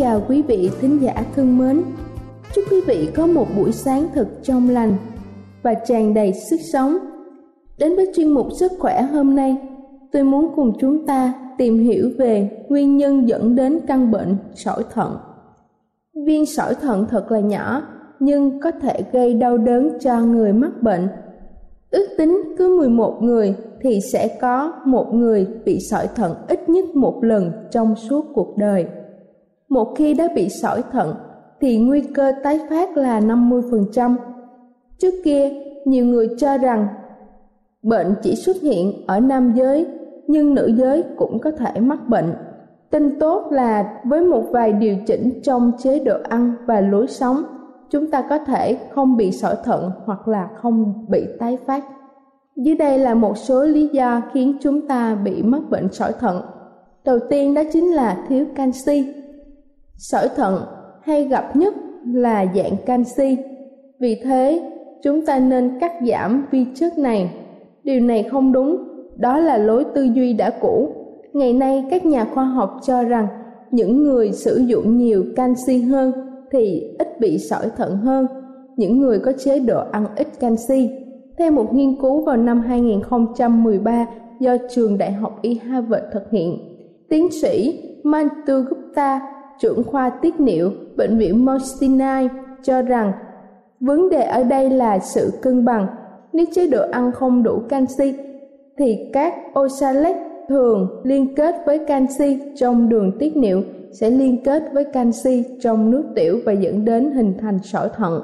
Chào quý vị thính giả thân mến. Chúc quý vị có một buổi sáng thật trong lành và tràn đầy sức sống. Đến với chuyên mục sức khỏe hôm nay, tôi muốn cùng chúng ta tìm hiểu về nguyên nhân dẫn đến căn bệnh sỏi thận. Viên sỏi thận thật là nhỏ nhưng có thể gây đau đớn cho người mắc bệnh. Ước tính cứ 11 người thì sẽ có một người bị sỏi thận ít nhất một lần trong suốt cuộc đời. Một khi đã bị sỏi thận thì nguy cơ tái phát là 50%. Trước kia, nhiều người cho rằng bệnh chỉ xuất hiện ở nam giới nhưng nữ giới cũng có thể mắc bệnh. Tin tốt là với một vài điều chỉnh trong chế độ ăn và lối sống, chúng ta có thể không bị sỏi thận hoặc là không bị tái phát. Dưới đây là một số lý do khiến chúng ta bị mắc bệnh sỏi thận. Đầu tiên đó chính là thiếu canxi. Sỏi thận hay gặp nhất là dạng canxi. Vì thế, chúng ta nên cắt giảm vi chất này. Điều này không đúng, đó là lối tư duy đã cũ. Ngày nay các nhà khoa học cho rằng những người sử dụng nhiều canxi hơn thì ít bị sỏi thận hơn những người có chế độ ăn ít canxi theo một nghiên cứu vào năm 2013 do trường Đại học Y Harvard thực hiện, tiến sĩ Mantu Gupta, trưởng khoa tiết niệu, bệnh viện Mount Sinai cho rằng vấn đề ở đây là sự cân bằng. Nếu chế độ ăn không đủ canxi, thì các oxalate thường liên kết với canxi trong đường tiết niệu sẽ liên kết với canxi trong nước tiểu và dẫn đến hình thành sỏi thận.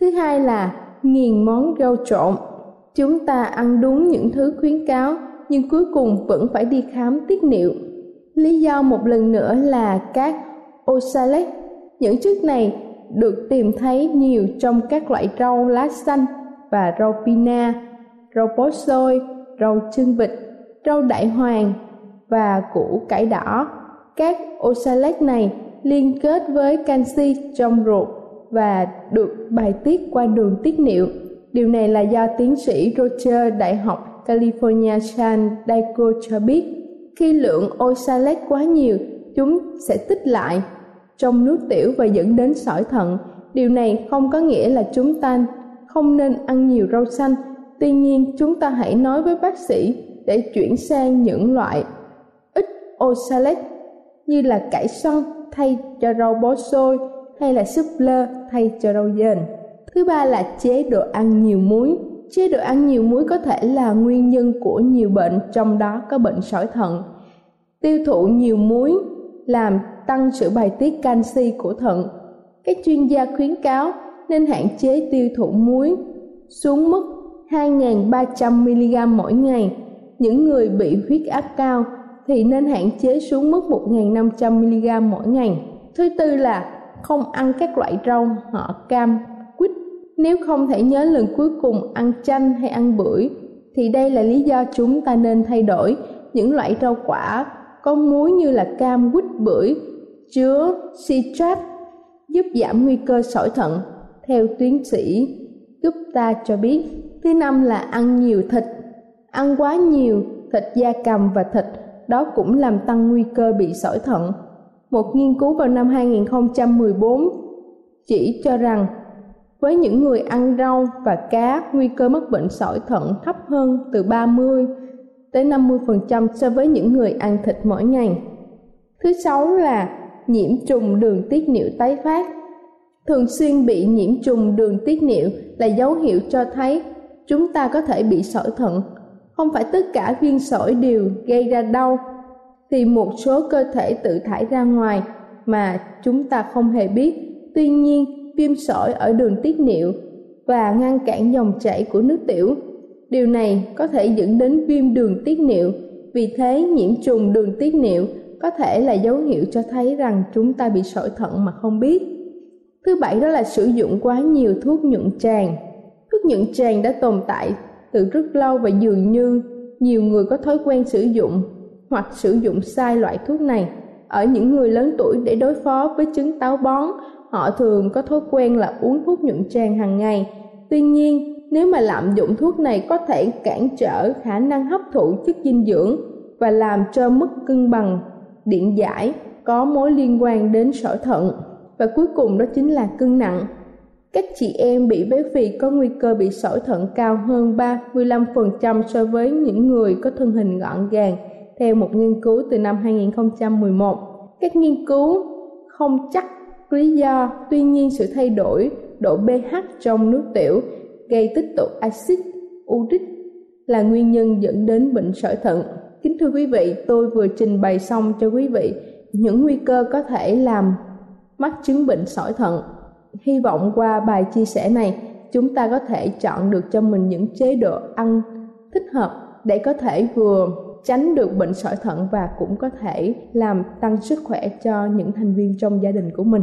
Thứ hai là nghiền món rau trộn chúng ta ăn đúng những thứ khuyến cáo, nhưng cuối cùng vẫn phải đi khám tiết niệu lý do một lần nữa là các oxalate những chất này được tìm thấy nhiều trong các loại rau lá xanh và rau pina rau bó xôi rau chân vịt rau đại hoàng và củ cải đỏ các oxalate này liên kết với canxi trong ruột và được bài tiết qua đường tiết niệu Điều này là do tiến sĩ Roger Đại học California San Diego cho biết. Khi lượng oxalate quá nhiều, chúng sẽ tích lại trong nước tiểu và dẫn đến sỏi thận. Điều này không có nghĩa là chúng ta không nên ăn nhiều rau xanh. Tuy nhiên, chúng ta hãy nói với bác sĩ để chuyển sang những loại ít oxalate như là cải xoăn thay cho rau bó xôi hay là súp lơ thay cho rau dền. Thứ ba là chế độ ăn nhiều muối. Chế độ ăn nhiều muối có thể là nguyên nhân của nhiều bệnh, trong đó có bệnh sỏi thận. Tiêu thụ nhiều muối làm tăng sự bài tiết canxi của thận. Các chuyên gia khuyến cáo nên hạn chế tiêu thụ muối xuống mức 2.300mg mỗi ngày. Những người bị huyết áp cao thì nên hạn chế xuống mức 1.500mg mỗi ngày. Thứ tư là không ăn các loại rau họ cam, quýt, nếu không thể nhớ lần cuối cùng ăn chanh hay ăn bưởi thì đây là lý do chúng ta nên thay đổi những loại rau quả có muối như là cam quýt bưởi chứa citrat giúp giảm nguy cơ sỏi thận theo tiến sĩ Gupta cho biết. Thứ năm là ăn nhiều thịt. Ăn quá nhiều thịt da cầm và thịt đó cũng làm tăng nguy cơ bị sỏi thận. Một nghiên cứu vào năm 2014 chỉ cho rằng với những người ăn rau và cá, nguy cơ mắc bệnh sỏi thận thấp hơn từ 30 tới 50% so với những người ăn thịt mỗi ngày. Thứ sáu là nhiễm trùng đường tiết niệu tái phát. Thường xuyên bị nhiễm trùng đường tiết niệu là dấu hiệu cho thấy chúng ta có thể bị sỏi thận. Không phải tất cả viên sỏi đều gây ra đau, thì một số cơ thể tự thải ra ngoài mà chúng ta không hề biết. Tuy nhiên, viêm sỏi ở đường tiết niệu và ngăn cản dòng chảy của nước tiểu. Điều này có thể dẫn đến viêm đường tiết niệu, vì thế nhiễm trùng đường tiết niệu có thể là dấu hiệu cho thấy rằng chúng ta bị sỏi thận mà không biết. Thứ bảy đó là sử dụng quá nhiều thuốc nhuận tràng. Thuốc nhuận tràng đã tồn tại từ rất lâu và dường như nhiều người có thói quen sử dụng hoặc sử dụng sai loại thuốc này ở những người lớn tuổi để đối phó với chứng táo bón họ thường có thói quen là uống thuốc nhuận tràng hàng ngày. Tuy nhiên, nếu mà lạm dụng thuốc này có thể cản trở khả năng hấp thụ chất dinh dưỡng và làm cho mất cân bằng điện giải có mối liên quan đến sỏi thận. Và cuối cùng đó chính là cân nặng. Các chị em bị béo phì có nguy cơ bị sỏi thận cao hơn 35% so với những người có thân hình gọn gàng, theo một nghiên cứu từ năm 2011. Các nghiên cứu không chắc lý do tuy nhiên sự thay đổi độ pH trong nước tiểu gây tích tụ axit uric là nguyên nhân dẫn đến bệnh sỏi thận. Kính thưa quý vị, tôi vừa trình bày xong cho quý vị những nguy cơ có thể làm mắc chứng bệnh sỏi thận. Hy vọng qua bài chia sẻ này, chúng ta có thể chọn được cho mình những chế độ ăn thích hợp để có thể vừa tránh được bệnh sỏi thận và cũng có thể làm tăng sức khỏe cho những thành viên trong gia đình của mình.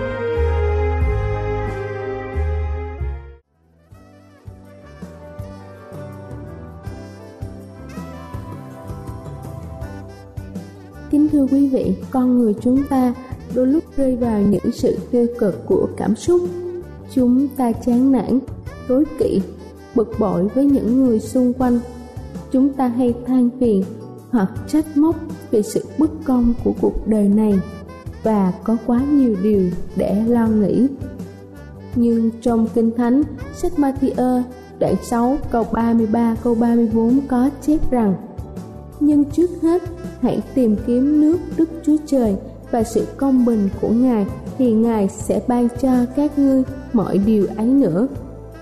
Thưa quý vị, con người chúng ta đôi lúc rơi vào những sự tiêu cực của cảm xúc. Chúng ta chán nản, rối kỵ, bực bội với những người xung quanh. Chúng ta hay than phiền hoặc trách móc về sự bất công của cuộc đời này và có quá nhiều điều để lo nghĩ. Nhưng trong Kinh Thánh, sách Matthew đoạn 6 câu 33 câu 34 có chép rằng nhưng trước hết hãy tìm kiếm nước Đức Chúa Trời và sự công bình của Ngài thì Ngài sẽ ban cho các ngươi mọi điều ấy nữa.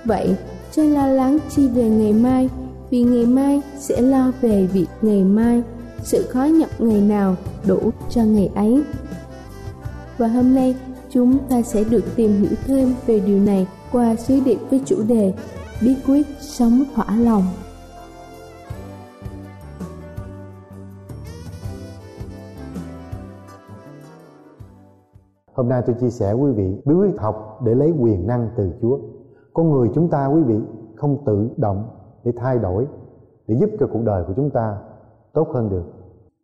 Vậy, cho lo lắng chi về ngày mai, vì ngày mai sẽ lo về việc ngày mai, sự khó nhọc ngày nào đủ cho ngày ấy. Và hôm nay, chúng ta sẽ được tìm hiểu thêm về điều này qua sứ điệp với chủ đề bí quyết sống thỏa lòng. Hôm nay tôi chia sẻ quý vị bí quyết học để lấy quyền năng từ Chúa. Con người chúng ta, quý vị, không tự động để thay đổi, để giúp cho cuộc đời của chúng ta tốt hơn được.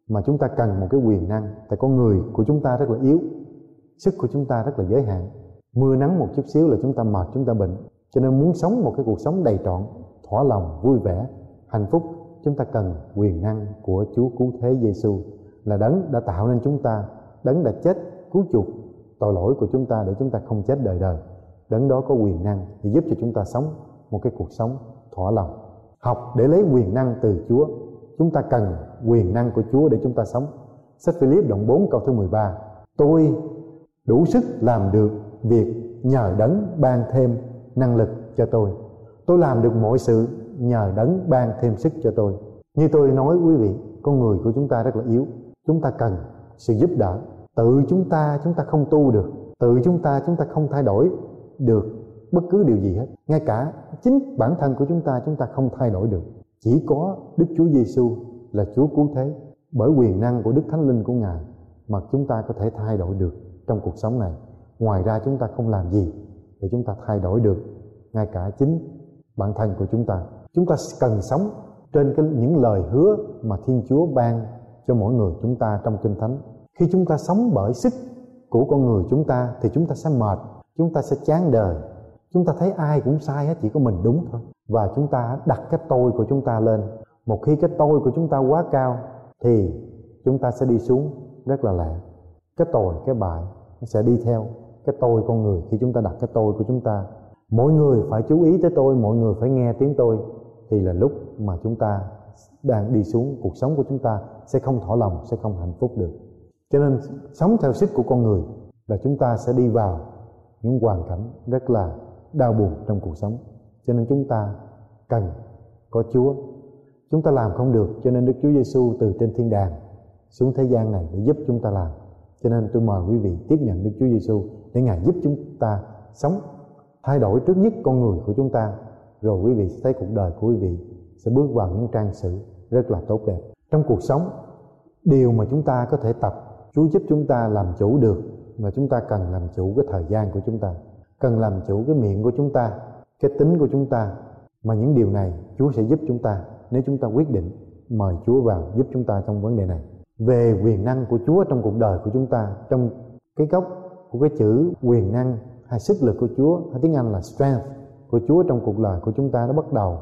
Mà chúng ta cần một cái quyền năng tại con người của chúng ta rất là yếu, sức của chúng ta rất là giới hạn. Mưa nắng một chút xíu là chúng ta mệt, chúng ta bệnh. Cho nên muốn sống một cái cuộc sống đầy trọn, thỏa lòng, vui vẻ, hạnh phúc, chúng ta cần quyền năng của Chúa cứu thế Giêsu là đấng đã tạo nên chúng ta, đấng đã chết, cứu chuộc tội lỗi của chúng ta để chúng ta không chết đời đời. Đấng đó có quyền năng để giúp cho chúng ta sống một cái cuộc sống thỏa lòng. Học để lấy quyền năng từ Chúa. Chúng ta cần quyền năng của Chúa để chúng ta sống. Sách Philip đoạn 4 câu thứ 13 tôi đủ sức làm được việc nhờ đấng ban thêm năng lực cho tôi. Tôi làm được mọi sự nhờ đấng ban thêm sức cho tôi. Như tôi nói quý vị, con người của chúng ta rất là yếu. Chúng ta cần sự giúp đỡ tự chúng ta chúng ta không tu được. Tự chúng ta chúng ta không thay đổi được bất cứ điều gì hết. Ngay cả chính bản thân của chúng ta chúng ta không thay đổi được. Chỉ có Đức Chúa Giêsu là Chúa cứu thế. Bởi quyền năng của Đức Thánh Linh của Ngài mà chúng ta có thể thay đổi được trong cuộc sống này. Ngoài ra chúng ta không làm gì để chúng ta thay đổi được. Ngay cả chính bản thân của chúng ta. Chúng ta cần sống trên cái, những lời hứa mà Thiên Chúa ban cho mỗi người chúng ta trong Kinh Thánh khi chúng ta sống bởi sức của con người chúng ta thì chúng ta sẽ mệt chúng ta sẽ chán đời chúng ta thấy ai cũng sai hết chỉ có mình đúng thôi và chúng ta đặt cái tôi của chúng ta lên một khi cái tôi của chúng ta quá cao thì chúng ta sẽ đi xuống rất là lẹ cái tội cái bại nó sẽ đi theo cái tôi con người khi chúng ta đặt cái tôi của chúng ta mỗi người phải chú ý tới tôi mọi người phải nghe tiếng tôi thì là lúc mà chúng ta đang đi xuống cuộc sống của chúng ta sẽ không thỏa lòng sẽ không hạnh phúc được cho nên sống theo sức của con người là chúng ta sẽ đi vào những hoàn cảnh rất là đau buồn trong cuộc sống. Cho nên chúng ta cần có Chúa. Chúng ta làm không được, cho nên Đức Chúa Giêsu từ trên thiên đàng xuống thế gian này để giúp chúng ta làm. Cho nên tôi mời quý vị tiếp nhận Đức Chúa Giêsu để Ngài giúp chúng ta sống, thay đổi trước nhất con người của chúng ta. Rồi quý vị sẽ thấy cuộc đời của quý vị sẽ bước vào những trang sử rất là tốt đẹp. Trong cuộc sống, điều mà chúng ta có thể tập Chúa giúp chúng ta làm chủ được và chúng ta cần làm chủ cái thời gian của chúng ta, cần làm chủ cái miệng của chúng ta, cái tính của chúng ta. Mà những điều này Chúa sẽ giúp chúng ta nếu chúng ta quyết định mời Chúa vào giúp chúng ta trong vấn đề này. Về quyền năng của Chúa trong cuộc đời của chúng ta, trong cái gốc của cái chữ quyền năng hay sức lực của Chúa, hay tiếng Anh là strength của Chúa trong cuộc đời của chúng ta nó bắt đầu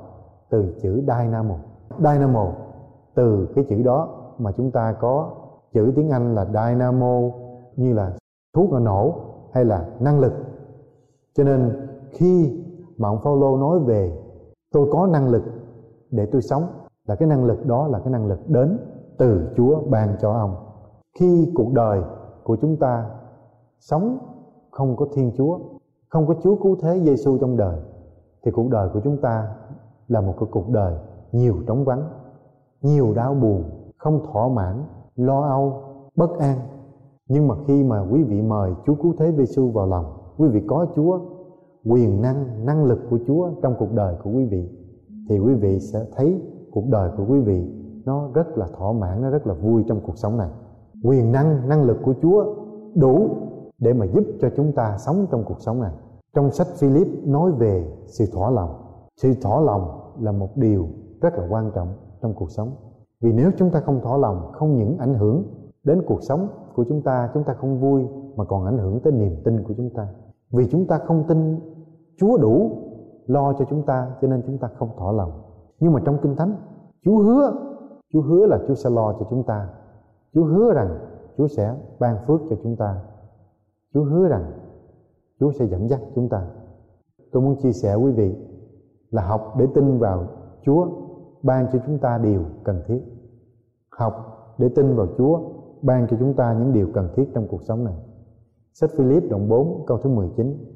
từ chữ dynamo. Dynamo, từ cái chữ đó mà chúng ta có chữ tiếng Anh là dynamo như là thuốc nổ hay là năng lực cho nên khi mà ông Phaolô nói về tôi có năng lực để tôi sống là cái năng lực đó là cái năng lực đến từ Chúa ban cho ông. Khi cuộc đời của chúng ta sống không có Thiên Chúa, không có Chúa cứu thế Giêsu trong đời thì cuộc đời của chúng ta là một cái cuộc đời nhiều trống vắng, nhiều đau buồn, không thỏa mãn, lo âu, bất an. Nhưng mà khi mà quý vị mời Chúa cứu thế Giêsu vào lòng, quý vị có Chúa, quyền năng, năng lực của Chúa trong cuộc đời của quý vị thì quý vị sẽ thấy cuộc đời của quý vị nó rất là thỏa mãn nó rất là vui trong cuộc sống này. Quyền năng năng lực của chúa đủ để mà giúp cho chúng ta sống trong cuộc sống này. Trong sách philip nói về sự thỏa lòng. Sự thỏa lòng là một điều rất là quan trọng trong cuộc sống vì nếu chúng ta không thỏa lòng, không những ảnh hưởng đến cuộc sống của chúng ta chúng ta không vui, mà còn ảnh hưởng tới niềm tin của chúng ta. Vì chúng ta không tin chúa đủ lo cho chúng ta, cho nên chúng ta không thỏa lòng. Nhưng mà trong kinh thánh, chúa hứa chúa hứa là chúa sẽ lo cho chúng ta. Chúa hứa rằng chúa sẽ ban phước cho chúng ta. Chúa hứa rằng chúa sẽ dẫn dắt chúng ta. Tôi muốn chia sẻ quý vị là học để tin vào chúa ban cho chúng ta điều cần thiết học để tin vào chúa, ban cho chúng ta những điều cần thiết trong cuộc sống này. Sách Philip đoạn 4 câu thứ 19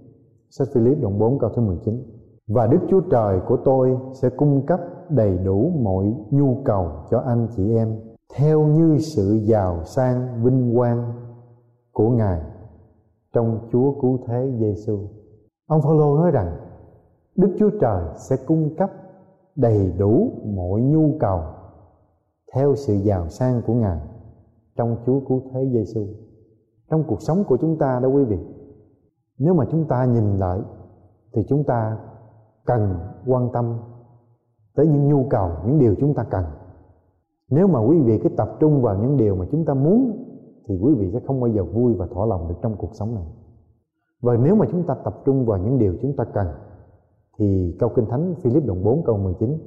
sách Philip đoạn 4 câu thứ 19 và Đức Chúa Trời của tôi sẽ cung cấp đầy đủ mọi nhu cầu cho anh chị em, theo như sự giàu sang vinh quang của Ngài trong Chúa cứu thế Giêsu. Ông Phaolô nói rằng, Đức Chúa Trời sẽ cung cấp đầy đủ mọi nhu cầu theo sự giàu sang của Ngài trong Chúa cứu thế Giêsu. Trong cuộc sống của chúng ta đó quý vị, nếu mà chúng ta nhìn lại thì chúng ta cần quan tâm tới những nhu cầu những điều chúng ta cần nếu mà quý vị cứ tập trung vào những điều mà chúng ta muốn thì quý vị sẽ không bao giờ vui và thỏa lòng được trong cuộc sống này và nếu mà chúng ta tập trung vào những điều chúng ta cần thì câu kinh thánh Philip đoạn 4 câu 19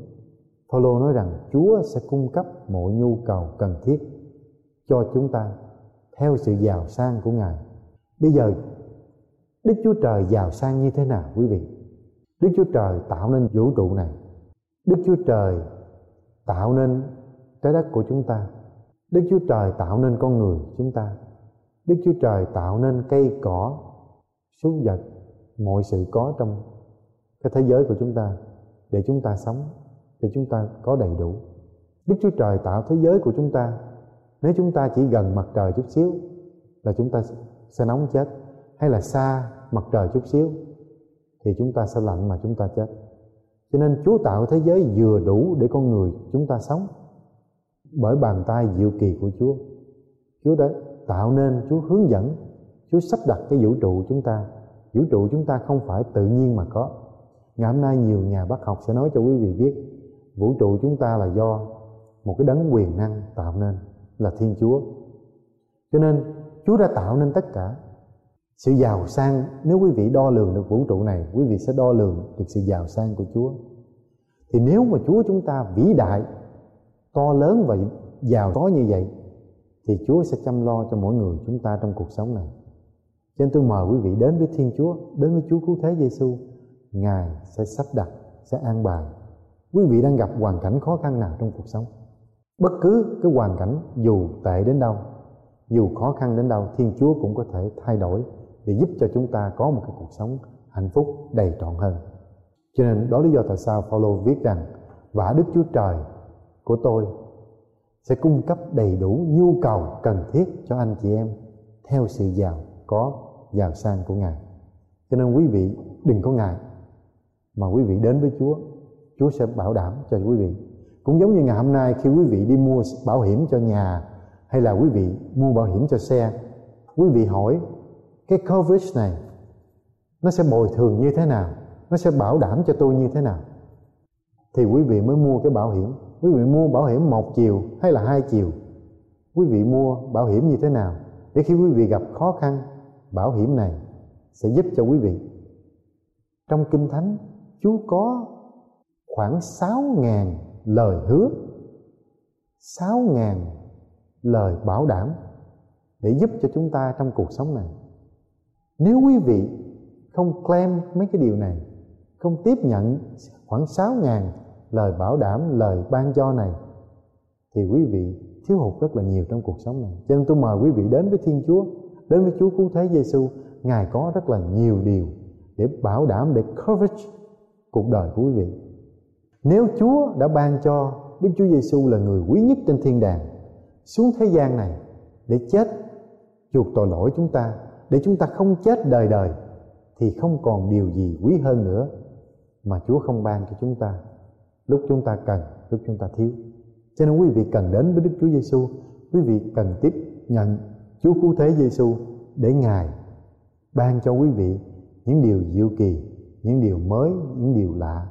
Phaolô nói rằng Chúa sẽ cung cấp mọi nhu cầu cần thiết cho chúng ta theo sự giàu sang của Ngài. Bây giờ, đức chúa trời giàu sang như thế nào, quý vị? Đức chúa trời tạo nên vũ trụ này. Đức chúa trời tạo nên trái đất của chúng ta. Đức chúa trời tạo nên con người chúng ta. Đức chúa trời tạo nên cây cỏ, súc vật, mọi sự có trong cái thế giới của chúng ta để chúng ta sống thì chúng ta có đầy đủ. Đức chúa trời tạo thế giới của chúng ta. Nếu chúng ta chỉ gần mặt trời chút xíu, là chúng ta sẽ nóng chết. Hay là xa mặt trời chút xíu, thì chúng ta sẽ lạnh mà chúng ta chết. Cho nên Chúa tạo thế giới vừa đủ để con người chúng ta sống. Bởi bàn tay diệu kỳ của Chúa. Chúa đã tạo nên, Chúa hướng dẫn, Chúa sắp đặt cái vũ trụ chúng ta. Vũ trụ chúng ta không phải tự nhiên mà có. Ngày hôm nay nhiều nhà bác học sẽ nói cho quý vị biết vũ trụ chúng ta là do một cái đấng quyền năng tạo nên là Thiên Chúa. Cho nên, Chúa đã tạo nên tất cả. Sự giàu sang, nếu quý vị đo lường được vũ trụ này, quý vị sẽ đo lường được sự giàu sang của Chúa. Thì nếu mà Chúa chúng ta vĩ đại, to lớn và giàu có như vậy, thì Chúa sẽ chăm lo cho mỗi người chúng ta trong cuộc sống này. Cho nên tôi mời quý vị đến với Thiên Chúa, đến với Chúa cứu thế Giêsu Ngài sẽ sắp đặt, sẽ an bài quý vị đang gặp hoàn cảnh khó khăn nào trong cuộc sống bất cứ cái hoàn cảnh dù tệ đến đâu dù khó khăn đến đâu Thiên Chúa cũng có thể thay đổi để giúp cho chúng ta có một cái cuộc sống hạnh phúc đầy trọn hơn cho nên đó lý do tại sao Paulo viết rằng và Đức Chúa Trời của tôi sẽ cung cấp đầy đủ nhu cầu cần thiết cho anh chị em theo sự giàu có giàu sang của Ngài. Cho nên quý vị đừng có ngại mà quý vị đến với Chúa, Chúa sẽ bảo đảm cho quý vị. Cũng giống như ngày hôm nay khi quý vị đi mua bảo hiểm cho nhà hay là quý vị mua bảo hiểm cho xe, quý vị hỏi cái coverage này nó sẽ bồi thường như thế nào? Nó sẽ bảo đảm cho tôi như thế nào? Thì quý vị mới mua cái bảo hiểm. Quý vị mua bảo hiểm một chiều hay là hai chiều? Quý vị mua bảo hiểm như thế nào? Để khi quý vị gặp khó khăn bảo hiểm này sẽ giúp cho quý vị. Trong kinh thánh Chúa có khoảng sáu ngàn lời hứa, sáu ngàn lời bảo đảm để giúp cho chúng ta trong cuộc sống này. Nếu quý vị không claim mấy cái điều này, không tiếp nhận khoảng sáu ngàn lời bảo đảm, lời ban cho này, thì quý vị thiếu hụt rất là nhiều trong cuộc sống này. Cho nên tôi mời quý vị đến với thiên chúa, đến với chúa cứu thế giêsu ngài có rất là nhiều điều để bảo đảm, để coverage cuộc đời của quý vị nếu chúa đã ban cho đức chúa giêsu là người quý nhất trên thiên đàng xuống thế gian này để chết chuộc tội lỗi chúng ta để chúng ta không chết đời đời thì không còn điều gì quý hơn nữa mà Chúa không ban cho chúng ta lúc chúng ta cần, lúc chúng ta thiếu. Cho nên quý vị cần đến với Đức Chúa Giêsu, quý vị cần tiếp nhận Chúa cứu thế Giêsu để Ngài ban cho quý vị những điều diệu kỳ, những điều mới, những điều lạ,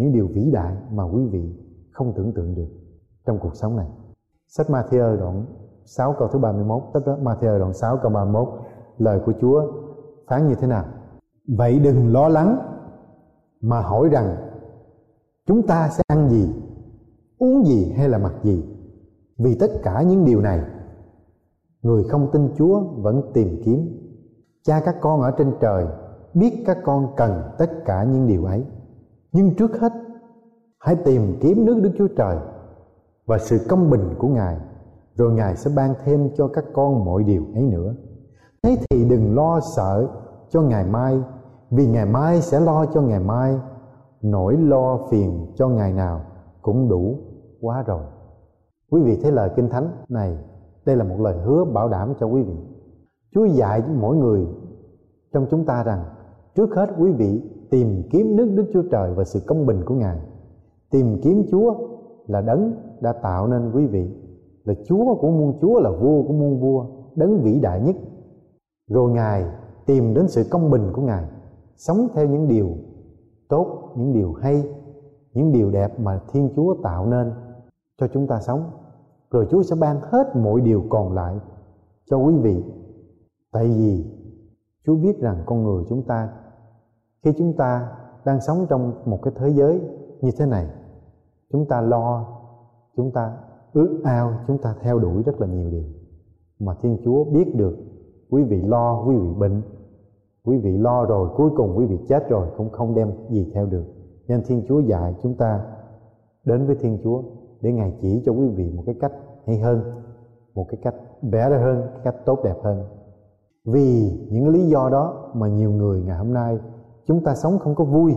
những điều vĩ đại mà quý vị không tưởng tượng được trong cuộc sống này. Sách Matthew đoạn 6 câu thứ 31, sách Matthew đoạn 6 câu 31, lời của Chúa phán như thế nào? Vậy đừng lo lắng mà hỏi rằng chúng ta sẽ ăn gì, uống gì hay là mặc gì. Vì tất cả những điều này, người không tin Chúa vẫn tìm kiếm. Cha các con ở trên trời biết các con cần tất cả những điều ấy. Nhưng trước hết, hãy tìm kiếm nước Đức Chúa Trời và sự công bình của Ngài, rồi Ngài sẽ ban thêm cho các con mọi điều ấy nữa. Thế thì đừng lo sợ cho ngày mai vì ngày mai sẽ lo cho ngày mai. Nỗi lo phiền cho ngày nào cũng đủ quá rồi. Quý vị thấy lời kinh thánh này đây là một lời hứa bảo đảm cho quý vị. Chúa dạy mỗi người trong chúng ta rằng trước hết quý vị tìm kiếm nước đức chúa trời và sự công bình của ngài. Tìm kiếm chúa là đấng đã tạo nên quý vị, là chúa của muôn chúa, là vua của muôn vua, đấng vĩ đại nhất. Rồi ngài tìm đến sự công bình của ngài, sống theo những điều tốt, những điều hay, những điều đẹp mà thiên chúa tạo nên cho chúng ta sống. Rồi chúa sẽ ban hết mọi điều còn lại cho quý vị. Tại vì chúa biết rằng con người chúng ta khi chúng ta đang sống trong một cái thế giới như thế này, chúng ta lo, chúng ta ước ao, chúng ta theo đuổi rất là nhiều điều. Mà thiên chúa biết được quý vị lo, quý vị bệnh, quý vị lo rồi, cuối cùng quý vị chết rồi, cũng không đem gì theo được. Nên thiên chúa dạy chúng ta đến với thiên chúa để ngài chỉ cho quý vị một cái cách hay hơn, một cái cách better hơn, cái cách tốt đẹp hơn. Vì những lý do đó mà nhiều người ngày hôm nay chúng ta sống không có vui.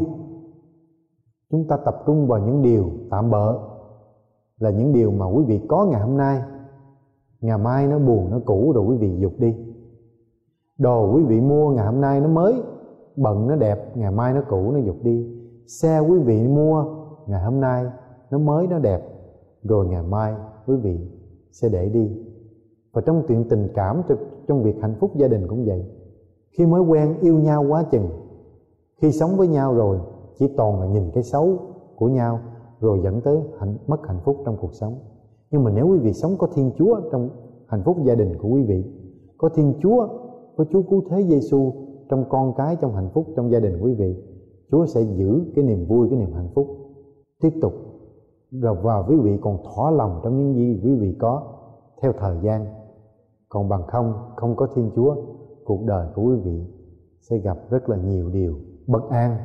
Chúng ta tập trung vào những điều tạm bợ, là những điều mà quý vị có ngày hôm nay. Ngày mai nó buồn, nó cũ rồi quý vị dục đi. Đồ quý vị mua ngày hôm nay nó mới, bận nó đẹp, ngày mai nó cũ, nó dục đi. Xe quý vị mua ngày hôm nay nó mới, nó đẹp, rồi ngày mai quý vị sẽ để đi. Và trong chuyện tình cảm, trong việc hạnh phúc gia đình cũng vậy. Khi mới quen, yêu nhau quá chừng khi sống với nhau rồi chỉ toàn là nhìn cái xấu của nhau rồi dẫn tới hạnh, mất hạnh phúc trong cuộc sống. Nhưng mà nếu quý vị sống có thiên chúa trong hạnh phúc gia đình của quý vị có thiên chúa có chúa cứu thế giêsu trong con cái trong hạnh phúc trong gia đình quý vị chúa sẽ giữ cái niềm vui cái niềm hạnh phúc. Tiếp tục rồi vào quý vị còn thỏa lòng trong những gì quý vị có theo thời gian. Còn bằng không không có thiên chúa cuộc đời của quý vị sẽ gặp rất là nhiều điều bất an,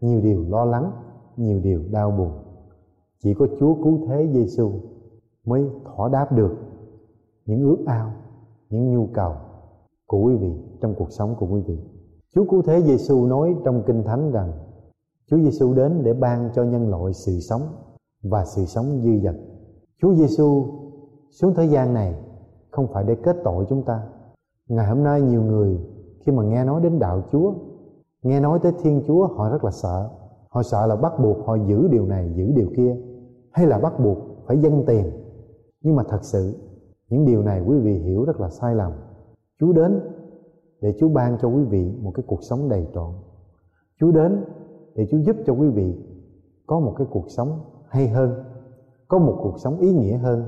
nhiều điều lo lắng, nhiều điều đau buồn. Chỉ có chúa cứu thế giêsu mới thỏa đáp được những ước ao, những nhu cầu của quý vị trong cuộc sống của quý vị. Chúa cứu thế giêsu nói trong kinh thánh rằng, chúa giêsu đến để ban cho nhân loại sự sống và sự sống dư dật. Chúa giêsu xuống thế gian này không phải để kết tội chúng ta. Ngày hôm nay nhiều người khi mà nghe nói đến đạo chúa nghe nói tới thiên chúa, họ rất là sợ. Họ sợ là bắt buộc họ giữ điều này, giữ điều kia, hay là bắt buộc phải dâng tiền. Nhưng mà thật sự, những điều này quý vị hiểu rất là sai lầm. Chúa đến để chúa ban cho quý vị một cái cuộc sống đầy trọn. Chúa đến để chúa giúp cho quý vị có một cái cuộc sống hay hơn, có một cuộc sống ý nghĩa hơn.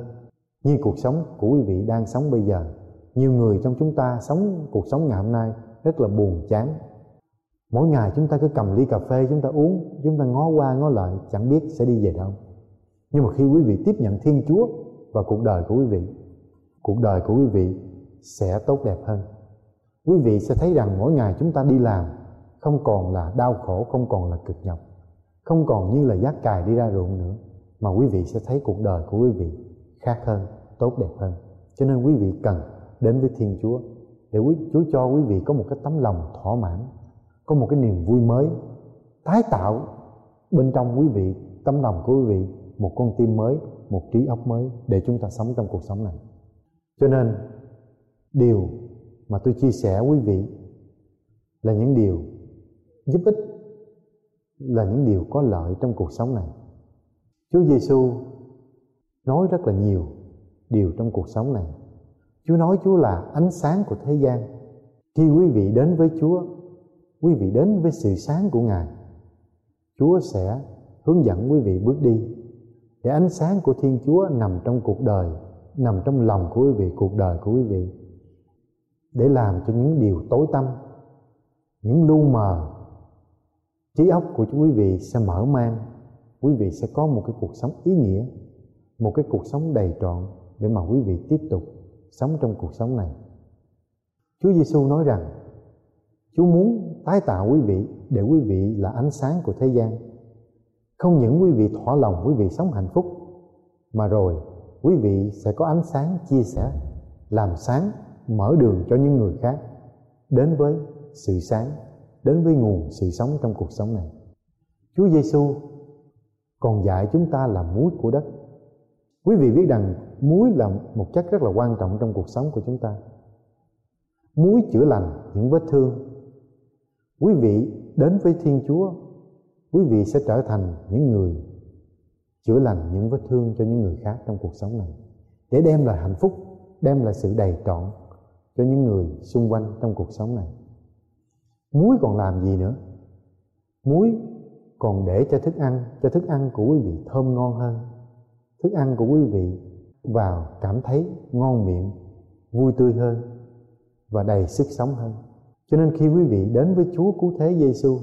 Như cuộc sống của quý vị đang sống bây giờ, nhiều người trong chúng ta sống cuộc sống ngày hôm nay rất là buồn chán mỗi ngày chúng ta cứ cầm ly cà phê, chúng ta uống, chúng ta ngó qua ngó lại, chẳng biết sẽ đi về đâu. Nhưng mà khi quý vị tiếp nhận thiên chúa và cuộc đời của quý vị, cuộc đời của quý vị sẽ tốt đẹp hơn. Quý vị sẽ thấy rằng mỗi ngày chúng ta đi làm không còn là đau khổ, không còn là cực nhọc, không còn như là giác cài đi ra ruộng nữa, mà quý vị sẽ thấy cuộc đời của quý vị khác hơn, tốt đẹp hơn. Cho nên quý vị cần đến với thiên chúa để quý chúa cho quý vị có một cái tấm lòng thỏa mãn có một cái niềm vui mới, tái tạo bên trong quý vị, tấm lòng của quý vị một con tim mới, một trí óc mới để chúng ta sống trong cuộc sống này. Cho nên, điều mà tôi chia sẻ quý vị là những điều, giúp ích là những điều có lợi trong cuộc sống này. Chúa Giêsu nói rất là nhiều điều trong cuộc sống này. Chúa nói Chúa là ánh sáng của thế gian. Khi quý vị đến với Chúa quý vị đến với sự sáng của Ngài. Chúa sẽ hướng dẫn quý vị bước đi để ánh sáng của Thiên Chúa nằm trong cuộc đời, nằm trong lòng của quý vị, cuộc đời của quý vị, để làm cho những điều tối tăm, những lu mờ, trí óc của quý vị sẽ mở mang, quý vị sẽ có một cái cuộc sống ý nghĩa, một cái cuộc sống đầy trọn để mà quý vị tiếp tục sống trong cuộc sống này. Chúa Giêsu nói rằng Chúa muốn tái tạo quý vị để quý vị là ánh sáng của thế gian. Không những quý vị thỏa lòng quý vị sống hạnh phúc, mà rồi quý vị sẽ có ánh sáng chia sẻ, làm sáng, mở đường cho những người khác đến với sự sáng, đến với nguồn sự sống trong cuộc sống này. Chúa Giêsu còn dạy chúng ta là muối của đất. Quý vị biết rằng muối là một chất rất là quan trọng trong cuộc sống của chúng ta. Muối chữa lành những vết thương quý vị đến với thiên chúa, quý vị sẽ trở thành những người chữa lành những vết thương cho những người khác trong cuộc sống này, để đem lại hạnh phúc, đem lại sự đầy trọn cho những người xung quanh trong cuộc sống này. Muối còn làm gì nữa? Muối còn để cho thức ăn, cho thức ăn của quý vị thơm ngon hơn. Thức ăn của quý vị vào cảm thấy ngon miệng, vui tươi hơn và đầy sức sống hơn cho nên khi quý vị đến với Chúa cứu thế Giêsu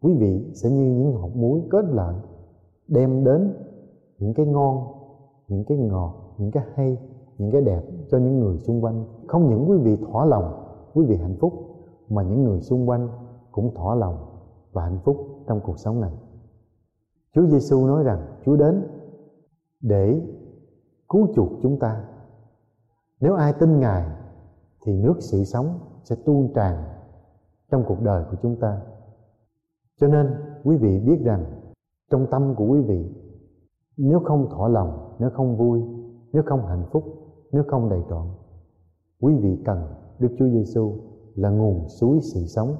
quý vị sẽ như những hột muối kết lợi đem đến những cái ngon, những cái ngọt, những cái hay, những cái đẹp cho những người xung quanh không những quý vị thỏa lòng, quý vị hạnh phúc, mà những người xung quanh cũng thỏa lòng và hạnh phúc trong cuộc sống này. Chúa Giêsu nói rằng, Chúa đến để cứu chuộc chúng ta. Nếu ai tin Ngài thì nước sự sống sẽ tuôn tràn trong cuộc đời của chúng ta. Cho nên quý vị biết rằng trong tâm của quý vị nếu không thỏa lòng, nếu không vui, nếu không hạnh phúc, nếu không đầy trọn, quý vị cần Đức Chúa Giêsu là nguồn suối sự sống,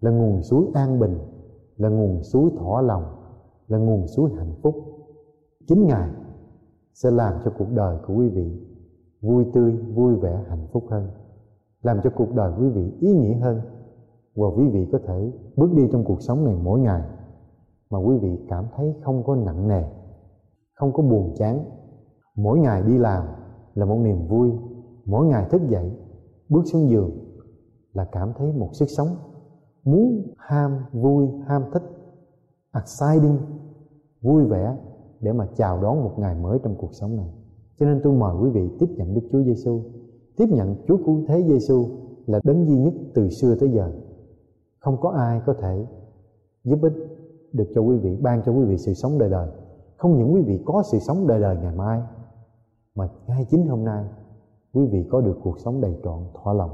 là nguồn suối an bình, là nguồn suối thỏa lòng, là nguồn suối hạnh phúc. Chính Ngài sẽ làm cho cuộc đời của quý vị vui tươi, vui vẻ, hạnh phúc hơn, làm cho cuộc đời quý vị ý nghĩa hơn và quý vị có thể bước đi trong cuộc sống này mỗi ngày mà quý vị cảm thấy không có nặng nề, không có buồn chán. Mỗi ngày đi làm là một niềm vui, mỗi ngày thức dậy, bước xuống giường là cảm thấy một sức sống, muốn ham vui, ham thích, exciting, vui vẻ để mà chào đón một ngày mới trong cuộc sống này. Cho nên tôi mời quý vị tiếp nhận Đức Chúa Giêsu, tiếp nhận Chúa Cứu Thế Giêsu là đấng duy nhất từ xưa tới giờ. Không có ai có thể giúp ích được cho quý vị, ban cho quý vị sự sống đời đời. Không những quý vị có sự sống đời đời ngày mai, mà ngay chính hôm nay quý vị có được cuộc sống đầy trọn thỏa lòng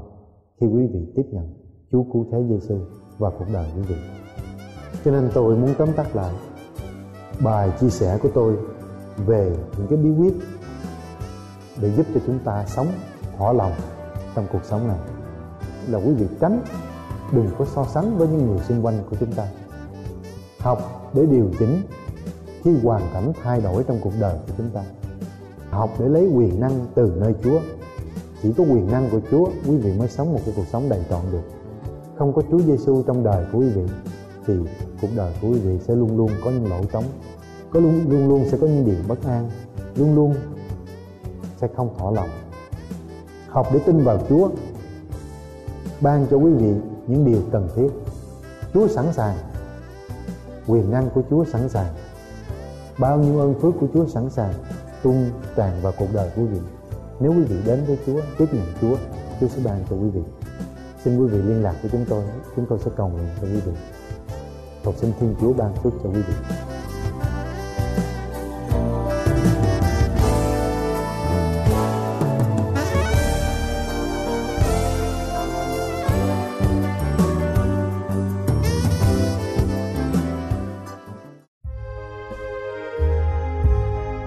khi quý vị tiếp nhận Chúa Cứu Thế Giêsu và cuộc đời quý vị. Cho nên tôi muốn tóm tắt lại bài chia sẻ của tôi về những cái bí quyết để giúp cho chúng ta sống khó lòng trong cuộc sống này. Là quý vị tránh, đừng có so sánh với những người xung quanh của chúng ta. Học để điều chỉnh khi hoàn cảnh thay đổi trong cuộc đời của chúng ta. Học để lấy quyền năng từ nơi Chúa. Chỉ có quyền năng của Chúa, quý vị mới sống một cái cuộc sống đầy trọn được. Không có Chúa Giêsu trong đời của quý vị, thì cuộc đời của quý vị sẽ luôn luôn có những lỗ trống. Có luôn luôn luôn sẽ có những điều bất an. Luôn luôn sẽ không thỏa lòng học để tin vào Chúa, ban cho quý vị những điều cần thiết. Chúa sẵn sàng. Quyền năng của Chúa sẵn sàng. Bao nhiêu ơn phước của Chúa sẵn sàng tung tràn vào cuộc đời của quý vị. Nếu quý vị đến với Chúa, tiếp nhận Chúa Chúa sẽ ban cho quý vị. Xin quý vị liên lạc với chúng tôi. Chúng tôi sẽ cầu nguyện cho quý vị. Cầu xin Thiên Chúa ban phước cho quý vị.